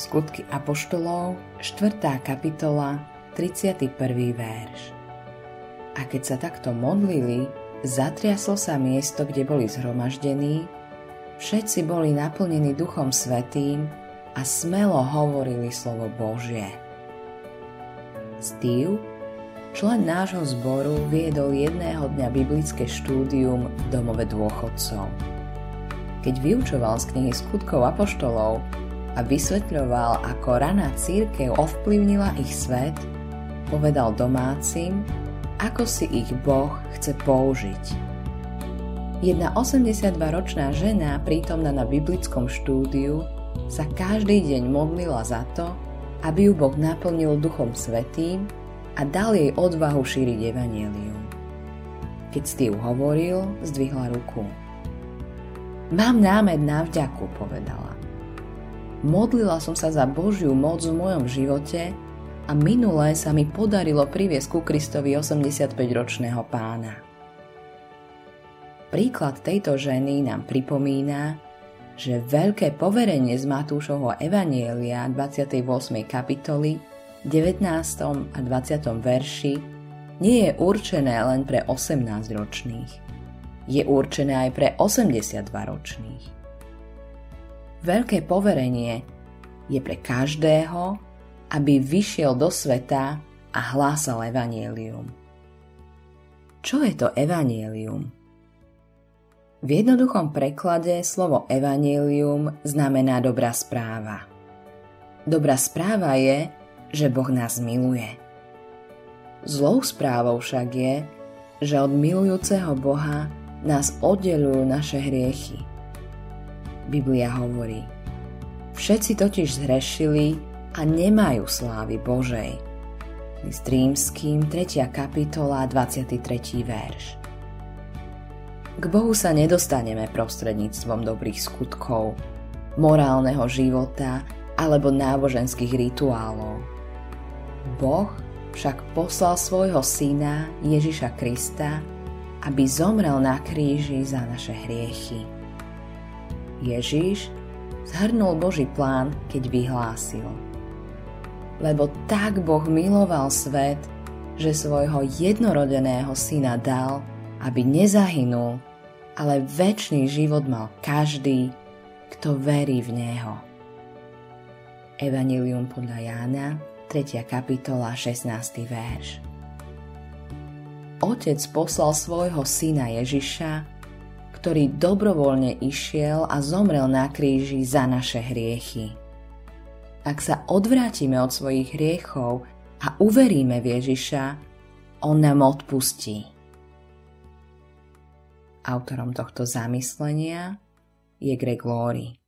Skutky Apoštolov, 4. kapitola, 31. verš. A keď sa takto modlili, zatriaslo sa miesto, kde boli zhromaždení, všetci boli naplnení Duchom Svetým a smelo hovorili slovo Božie. Steve, člen nášho zboru, viedol jedného dňa biblické štúdium v domove dôchodcov. Keď vyučoval z knihy skutkov apoštolov, a vysvetľoval, ako raná církev ovplyvnila ich svet, povedal domácim, ako si ich Boh chce použiť. Jedna 82-ročná žena prítomná na biblickom štúdiu sa každý deň modlila za to, aby ju Boh naplnil Duchom Svetým a dal jej odvahu šíriť evanielium. Keď Steve hovoril, zdvihla ruku. Mám námed na vďaku, povedala. Modlila som sa za Božiu moc v mojom živote a minulé sa mi podarilo priviesť ku Kristovi 85-ročného pána. Príklad tejto ženy nám pripomína, že veľké poverenie z Matúšovho Evanielia 28. kapitoly 19. a 20. verši nie je určené len pre 18 ročných. Je určené aj pre 82 ročných. Veľké poverenie je pre každého, aby vyšiel do sveta a hlásal evanielium. Čo je to evanielium? V jednoduchom preklade slovo evanielium znamená dobrá správa. Dobrá správa je, že Boh nás miluje. Zlou správou však je, že od milujúceho Boha nás oddelujú naše hriechy – Biblia hovorí. Všetci totiž zhrešili a nemajú slávy Božej. List rímským, 3. kapitola, 23. verš. K Bohu sa nedostaneme prostredníctvom dobrých skutkov, morálneho života alebo náboženských rituálov. Boh však poslal svojho syna Ježiša Krista, aby zomrel na kríži za naše hriechy. Ježíš zhrnul Boží plán, keď vyhlásil. Lebo tak Boh miloval svet, že svojho jednorodeného syna dal, aby nezahynul, ale väčší život mal každý, kto verí v Neho. Evangelium podľa Jána, 3. kapitola, 16. verš. Otec poslal svojho syna Ježiša, ktorý dobrovoľne išiel a zomrel na kríži za naše hriechy. Ak sa odvrátime od svojich hriechov a uveríme v Ježiša, On nám odpustí. Autorom tohto zamyslenia je Greg Laurie.